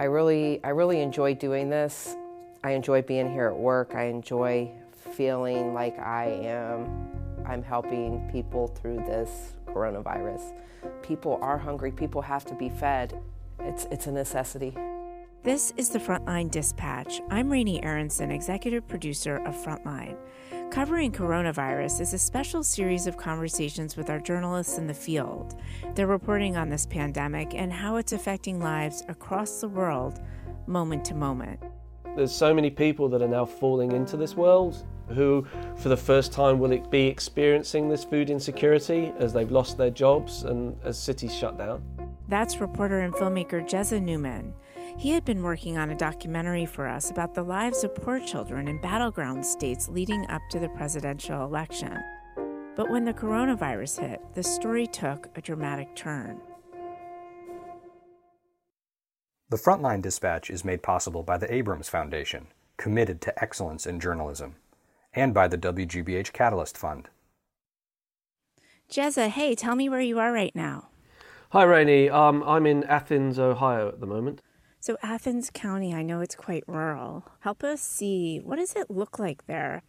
I really, I really enjoy doing this. I enjoy being here at work. I enjoy feeling like I am, I'm helping people through this coronavirus. People are hungry. People have to be fed. It's, it's a necessity. This is the Frontline Dispatch. I'm Raney Aronson, executive producer of Frontline. Covering coronavirus is a special series of conversations with our journalists in the field. They're reporting on this pandemic and how it's affecting lives across the world, moment to moment. There's so many people that are now falling into this world who, for the first time, will be experiencing this food insecurity as they've lost their jobs and as cities shut down. That's reporter and filmmaker Jezza Neumann. He had been working on a documentary for us about the lives of poor children in battleground states leading up to the presidential election. But when the coronavirus hit, the story took a dramatic turn. The Frontline Dispatch is made possible by the Abrams Foundation, committed to excellence in journalism, and by the WGBH Catalyst Fund. Jezza, hey, tell me where you are right now. Hi, Raney. Um, I'm in Athens, Ohio at the moment. So, Athens County, I know it's quite rural. Help us see what does it look like there?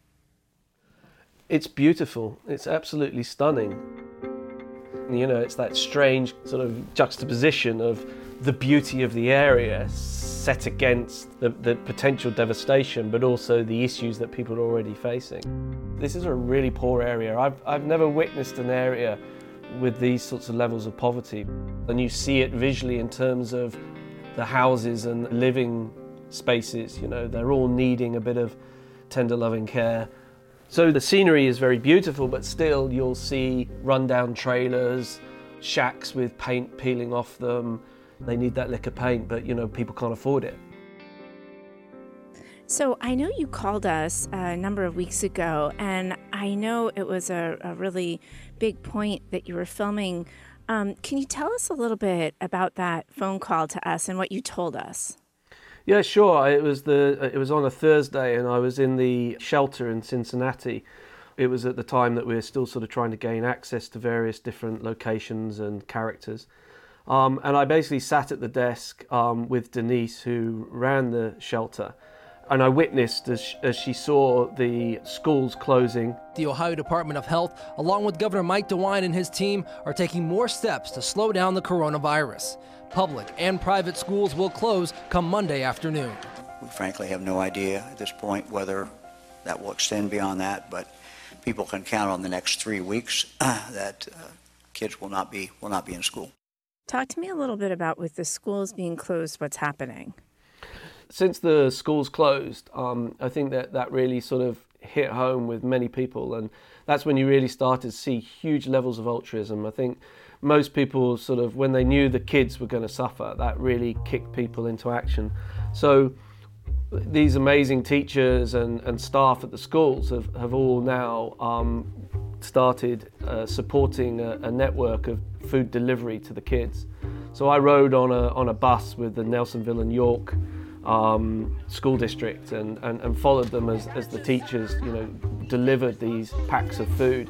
It's beautiful. It's absolutely stunning. You know, it's that strange sort of juxtaposition of the beauty of the area set against the, the potential devastation, but also the issues that people are already facing. This is a really poor area. I've, I've never witnessed an area with these sorts of levels of poverty. And you see it visually in terms of the houses and living spaces, you know, they're all needing a bit of tender loving care. So the scenery is very beautiful, but still you'll see rundown trailers, shacks with paint peeling off them. They need that lick of paint, but you know, people can't afford it. So I know you called us a number of weeks ago, and I know it was a, a really big point that you were filming um, can you tell us a little bit about that phone call to us and what you told us? Yeah, sure. It was the it was on a Thursday, and I was in the shelter in Cincinnati. It was at the time that we were still sort of trying to gain access to various different locations and characters. Um, and I basically sat at the desk um, with Denise, who ran the shelter, and I witnessed as, as she saw the schools closing. The Ohio Department of Health, along with Governor Mike DeWine and his team, are taking more steps to slow down the coronavirus. Public and private schools will close come Monday afternoon. We frankly have no idea at this point whether that will extend beyond that, but people can count on the next three weeks uh, that uh, kids will not be will not be in school. Talk to me a little bit about with the schools being closed, what's happening since the schools closed, um, I think that that really sort of hit home with many people, and that's when you really started to see huge levels of altruism. I think most people sort of, when they knew the kids were going to suffer, that really kicked people into action. So these amazing teachers and, and staff at the schools have, have all now um, started uh, supporting a, a network of food delivery to the kids. So I rode on a, on a bus with the Nelsonville and York um, school district and, and, and followed them as, as the teachers, you know, delivered these packs of food.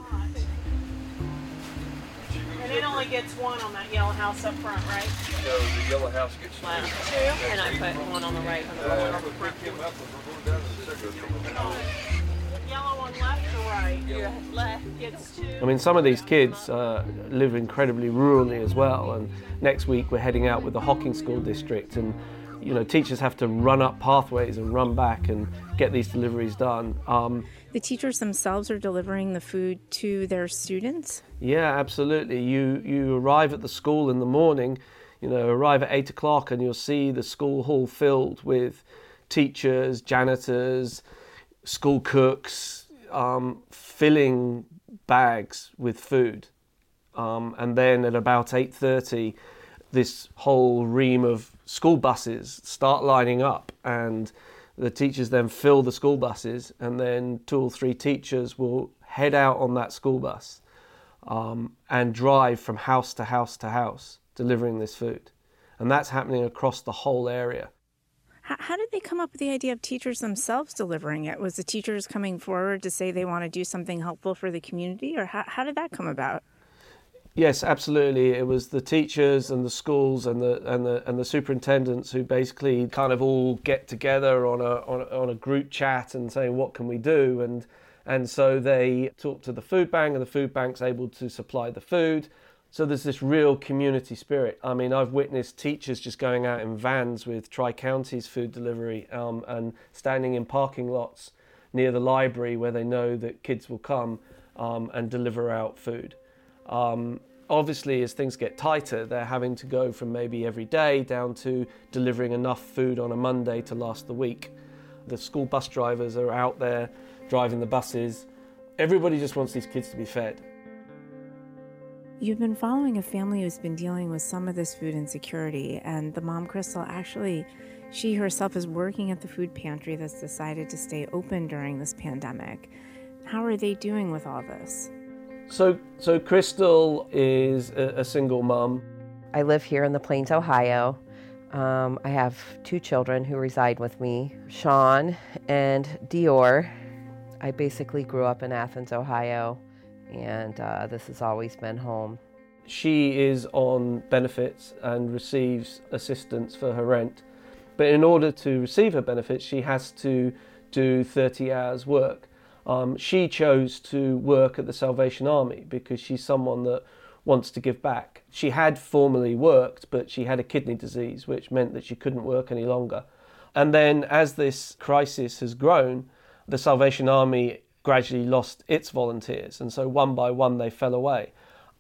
And it only gets one on that yellow house up front, right? No, the yellow house gets two. Two, and I put one on the right and one on the front. Yellow one left or right? Your left gets two. I mean, some of these kids uh, live incredibly rurally as well, and next week we're heading out with the Hocking School District and you know, teachers have to run up pathways and run back and get these deliveries done. Um, the teachers themselves are delivering the food to their students. Yeah, absolutely. You you arrive at the school in the morning, you know, arrive at eight o'clock, and you'll see the school hall filled with teachers, janitors, school cooks, um, filling bags with food, um, and then at about eight thirty, this whole ream of school buses start lining up and the teachers then fill the school buses and then two or three teachers will head out on that school bus um, and drive from house to house to house delivering this food. And that's happening across the whole area. How, did they come up with the idea of teachers themselves delivering it? Was the teachers coming forward to say they want to do something helpful for the community or how, how did that come about Yes, absolutely. It was the teachers and the schools and the and the and the superintendents who basically kind of all get together on a on a, on a group chat and saying what can we do and and so they talk to the food bank and the food bank's able to supply the food. So there's this real community spirit. I mean, I've witnessed teachers just going out in vans with Tri Counties food delivery um, and standing in parking lots near the library where they know that kids will come um, and deliver out food. Um, obviously, as things get tighter, they're having to go from maybe every day down to delivering enough food on a Monday to last the week. The school bus drivers are out there driving the buses. Everybody just wants these kids to be fed. You've been following a family who's been dealing with some of this food insecurity, and the mom, Crystal, actually, she herself is working at the food pantry that's decided to stay open during this pandemic. How are they doing with all this? So, so Crystal is a, a single mom. I live here in the Plains, Ohio. Um, I have two children who reside with me, Sean and Dior. I basically grew up in Athens, Ohio, and uh, this has always been home. She is on benefits and receives assistance for her rent. But in order to receive her benefits, she has to do 30 hours work. Um, she chose to work at the Salvation Army because she's someone that wants to give back. She had formerly worked, but she had a kidney disease, which meant that she couldn't work any longer. And then, as this crisis has grown, the Salvation Army gradually lost its volunteers, and so one by one they fell away.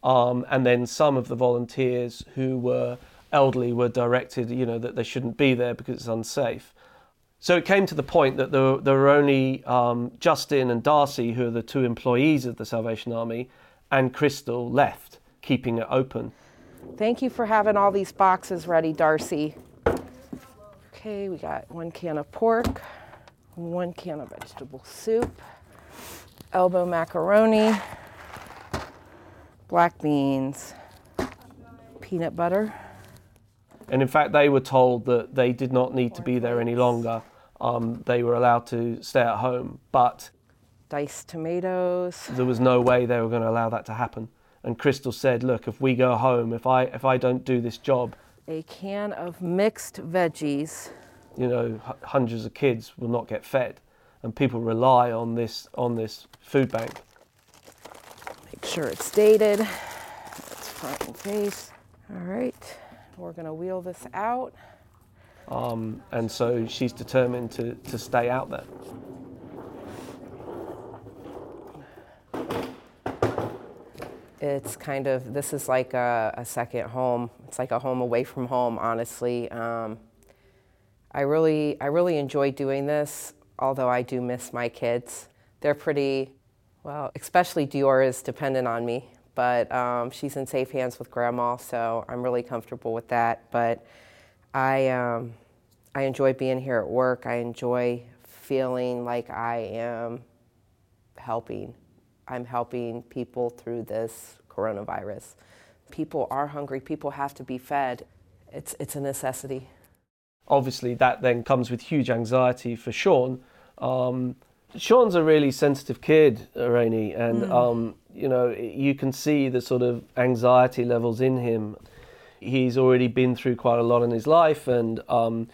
Um, and then some of the volunteers who were elderly were directed, you know, that they shouldn't be there because it's unsafe. So it came to the point that there, there were only um, Justin and Darcy, who are the two employees of the Salvation Army, and Crystal left, keeping it open. Thank you for having all these boxes ready, Darcy. Okay, we got one can of pork, one can of vegetable soup, elbow macaroni, black beans, peanut butter. And in fact, they were told that they did not need to be there any longer. Um, they were allowed to stay at home, but diced tomatoes. There was no way they were going to allow that to happen. And Crystal said, "Look, if we go home, if I if I don't do this job, a can of mixed veggies. You know, h- hundreds of kids will not get fed, and people rely on this on this food bank. Make sure it's dated. That's front and face. All right, we're gonna wheel this out. Um, and so she's determined to, to stay out there. It's kind of, this is like a, a second home. It's like a home away from home, honestly. Um, I really, I really enjoy doing this, although I do miss my kids. They're pretty, well, especially Dior is dependent on me, but um, she's in safe hands with grandma, so I'm really comfortable with that. But I, um, I enjoy being here at work. I enjoy feeling like I am helping. I'm helping people through this coronavirus. People are hungry. People have to be fed. It's, it's a necessity. Obviously, that then comes with huge anxiety for Sean. Um, Sean's a really sensitive kid, Raney, and mm. um, you know you can see the sort of anxiety levels in him. He's already been through quite a lot in his life, and um,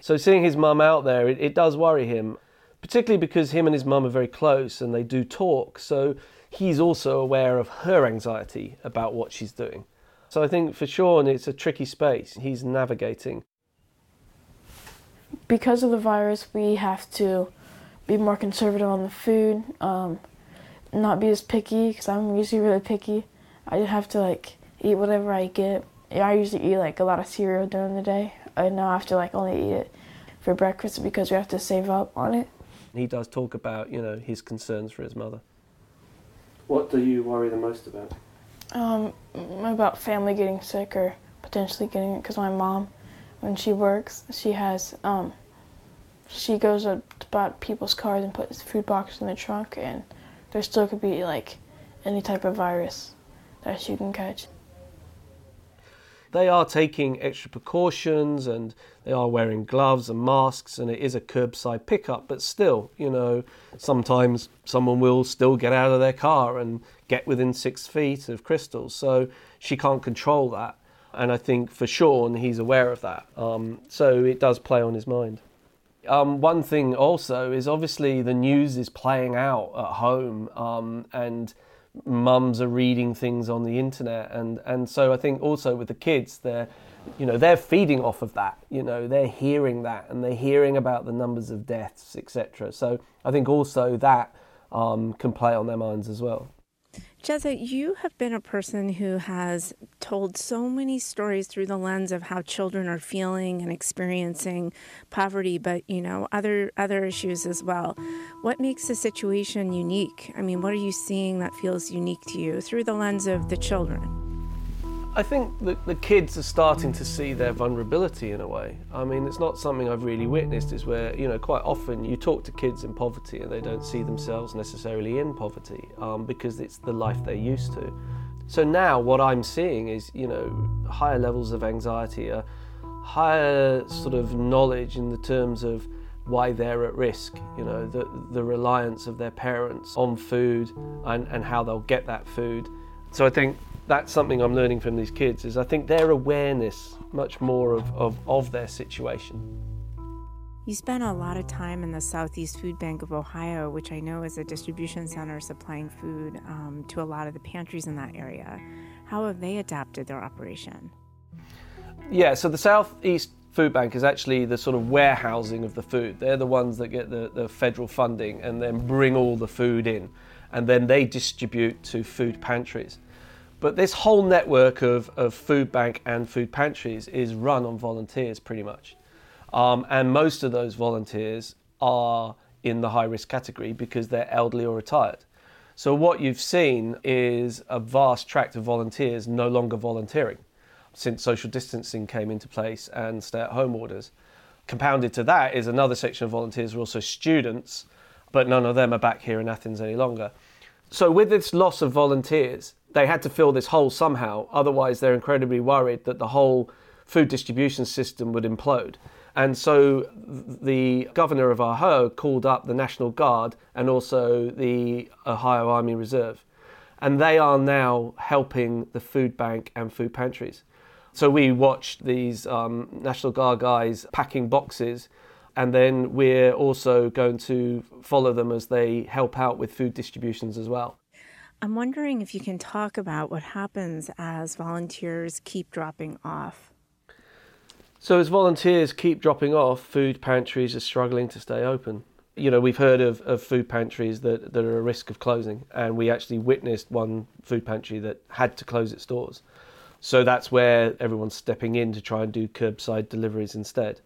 so seeing his mum out there, it, it does worry him, particularly because him and his mum are very close and they do talk. So he's also aware of her anxiety about what she's doing. So I think for Sean, it's a tricky space he's navigating. Because of the virus, we have to be more conservative on the food, um, not be as picky because I'm usually really picky. I have to like eat whatever I get. I usually eat like a lot of cereal during the day. I now have to like only eat it for breakfast because we have to save up on it. He does talk about you know his concerns for his mother. What do you worry the most about? Um, about family getting sick or potentially getting it because my mom, when she works, she has um, she goes up about people's cars and puts food boxes in the trunk, and there still could be like any type of virus that she can catch. They are taking extra precautions and they are wearing gloves and masks and it is a curbside pickup but still you know sometimes someone will still get out of their car and get within six feet of crystals so she can't control that. And i think for sean he's aware of that. Um, so it does play on his mind. Um, one thing also is obviously the news is playing out at home. Um, and mums are reading things on the internet. And and so I think also with the kids they're you know they're feeding off of that you know they're hearing that and they're hearing about the numbers of deaths etc so I think also that um, can play on their minds as well Jezza, you have been a person who has told so many stories through the lens of how children are feeling and experiencing poverty, but you know other other issues as well. What makes the situation unique? I mean, what are you seeing that feels unique to you through the lens of the children? I think the kids are starting to see their vulnerability in a way. I mean, it's not something I've really witnessed, is where, you know, quite often you talk to kids in poverty and they don't see themselves necessarily in poverty um, because it's the life they're used to. So now what I'm seeing is, you know, higher levels of anxiety, a higher sort of knowledge in the terms of why they're at risk, you know, the, the reliance of their parents on food and, and how they'll get that food. So I think that's something I'm learning from these kids is I think their awareness much more of, of, of their situation. You spent a lot of time in the Southeast Food Bank of Ohio, which I know is a distribution center supplying food um, to a lot of the pantries in that area. How have they adapted their operation? Yeah, so the Southeast Food Bank is actually the sort of warehousing of the food. They're the ones that get the, the federal funding and then bring all the food in. And then they distribute to food pantries. But this whole network of, of food bank and food pantries is run on volunteers pretty much. Um, and most of those volunteers are in the high risk category because they're elderly or retired. So, what you've seen is a vast tract of volunteers no longer volunteering since social distancing came into place and stay at home orders. Compounded to that is another section of volunteers are also students, but none of them are back here in Athens any longer. So, with this loss of volunteers, they had to fill this hole somehow. Otherwise, they're incredibly worried that the whole food distribution system would implode. And so the governor of Ohio called up the National Guard and also the Ohio Army Reserve. And they are now helping the food bank and food pantries. So we watched these um, National Guard guys packing boxes, and then we're also going to follow them as they help out with food distributions as well. I'm wondering if you can talk about what happens as volunteers keep dropping off. So, as volunteers keep dropping off, food pantries are struggling to stay open. You know, we've heard of, of food pantries that, that are at risk of closing, and we actually witnessed one food pantry that had to close its doors. So, that's where everyone's stepping in to try and do curbside deliveries instead.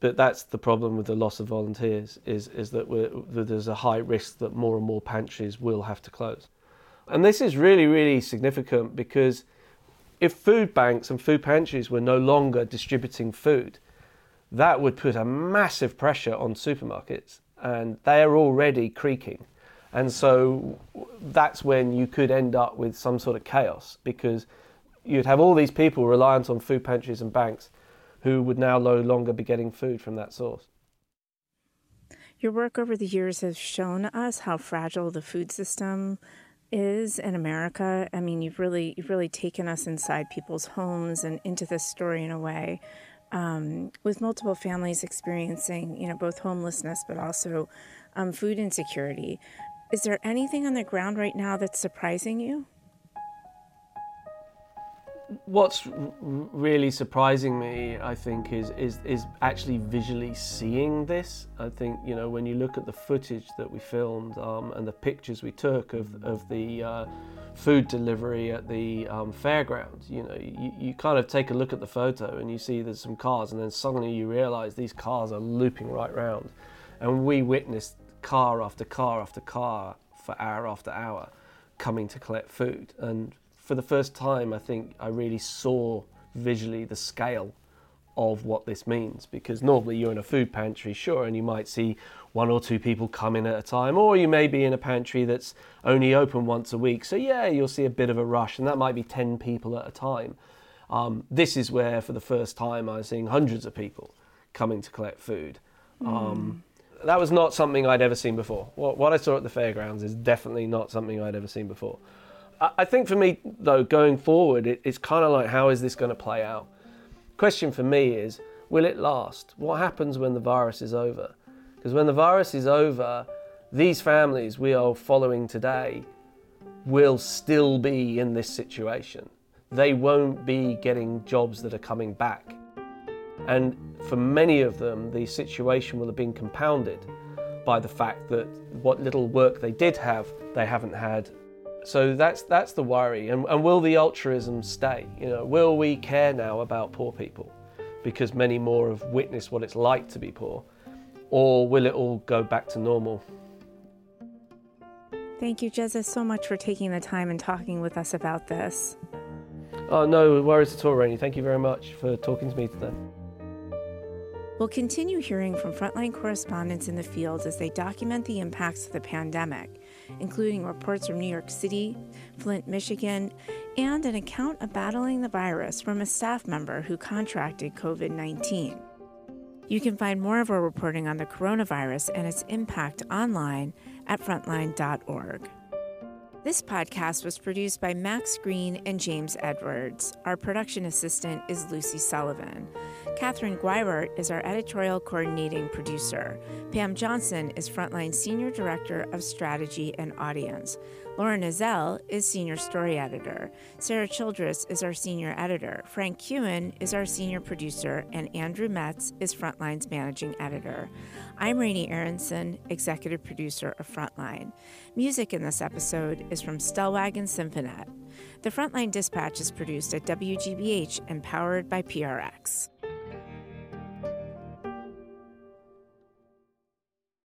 But that's the problem with the loss of volunteers is, is that, that there's a high risk that more and more pantries will have to close. And this is really, really significant because if food banks and food pantries were no longer distributing food, that would put a massive pressure on supermarkets, and they are already creaking. And so that's when you could end up with some sort of chaos because you'd have all these people reliant on food pantries and banks who would now no longer be getting food from that source. Your work over the years has shown us how fragile the food system is in America. I mean, you've really you've really taken us inside people's homes and into this story in a way, um, with multiple families experiencing you know both homelessness but also um, food insecurity. Is there anything on the ground right now that's surprising you? What's really surprising me, I think, is, is is actually visually seeing this. I think you know when you look at the footage that we filmed um, and the pictures we took of of the uh, food delivery at the um, fairgrounds, you know, you, you kind of take a look at the photo and you see there's some cars, and then suddenly you realise these cars are looping right round, and we witnessed car after car after car for hour after hour coming to collect food and for the first time, I think I really saw visually the scale of what this means because normally you're in a food pantry, sure, and you might see one or two people come in at a time, or you may be in a pantry that's only open once a week. So, yeah, you'll see a bit of a rush, and that might be 10 people at a time. Um, this is where, for the first time, I was seeing hundreds of people coming to collect food. Um, that was not something I'd ever seen before. What, what I saw at the fairgrounds is definitely not something I'd ever seen before. I, think for me, though, going forward, it, it's kind of like how is this going to play out? Question for me is will it last? What happens when the virus is over? Because when the virus is over, these families we are following today will still be in this situation. They won't be getting jobs that are coming back. And for many of them, the situation will have been compounded by the fact that what little work they did have, they haven't had. So that's that's the worry. And, and will the altruism stay? You know, will we care now about poor people because many more have witnessed what it's like to be poor, or will it all go back to normal? Thank you, Jezza, so much for taking the time and talking with us about this. Oh no worries at all, Raney. Thank you very much for talking to me today. We'll continue hearing from frontline correspondents in the field as they document the impacts of the pandemic, including reports from New York City, Flint, Michigan, and an account of battling the virus from a staff member who contracted COVID 19. You can find more of our reporting on the coronavirus and its impact online at frontline.org. This podcast was produced by Max Green and James Edwards. Our production assistant is Lucy Sullivan. Catherine Guibert is our editorial coordinating producer. Pam Johnson is Frontline Senior Director of Strategy and Audience. Lauren Ezell is Senior Story Editor. Sarah Childress is our Senior Editor. Frank Koughan is our Senior Producer. And Andrew Metz is Frontline's Managing Editor. I'm Raney Aronson, Executive Producer of Frontline. Music in this episode is from Stellwagen Symphonette. The Frontline Dispatch is produced at WGBH and powered by PRX.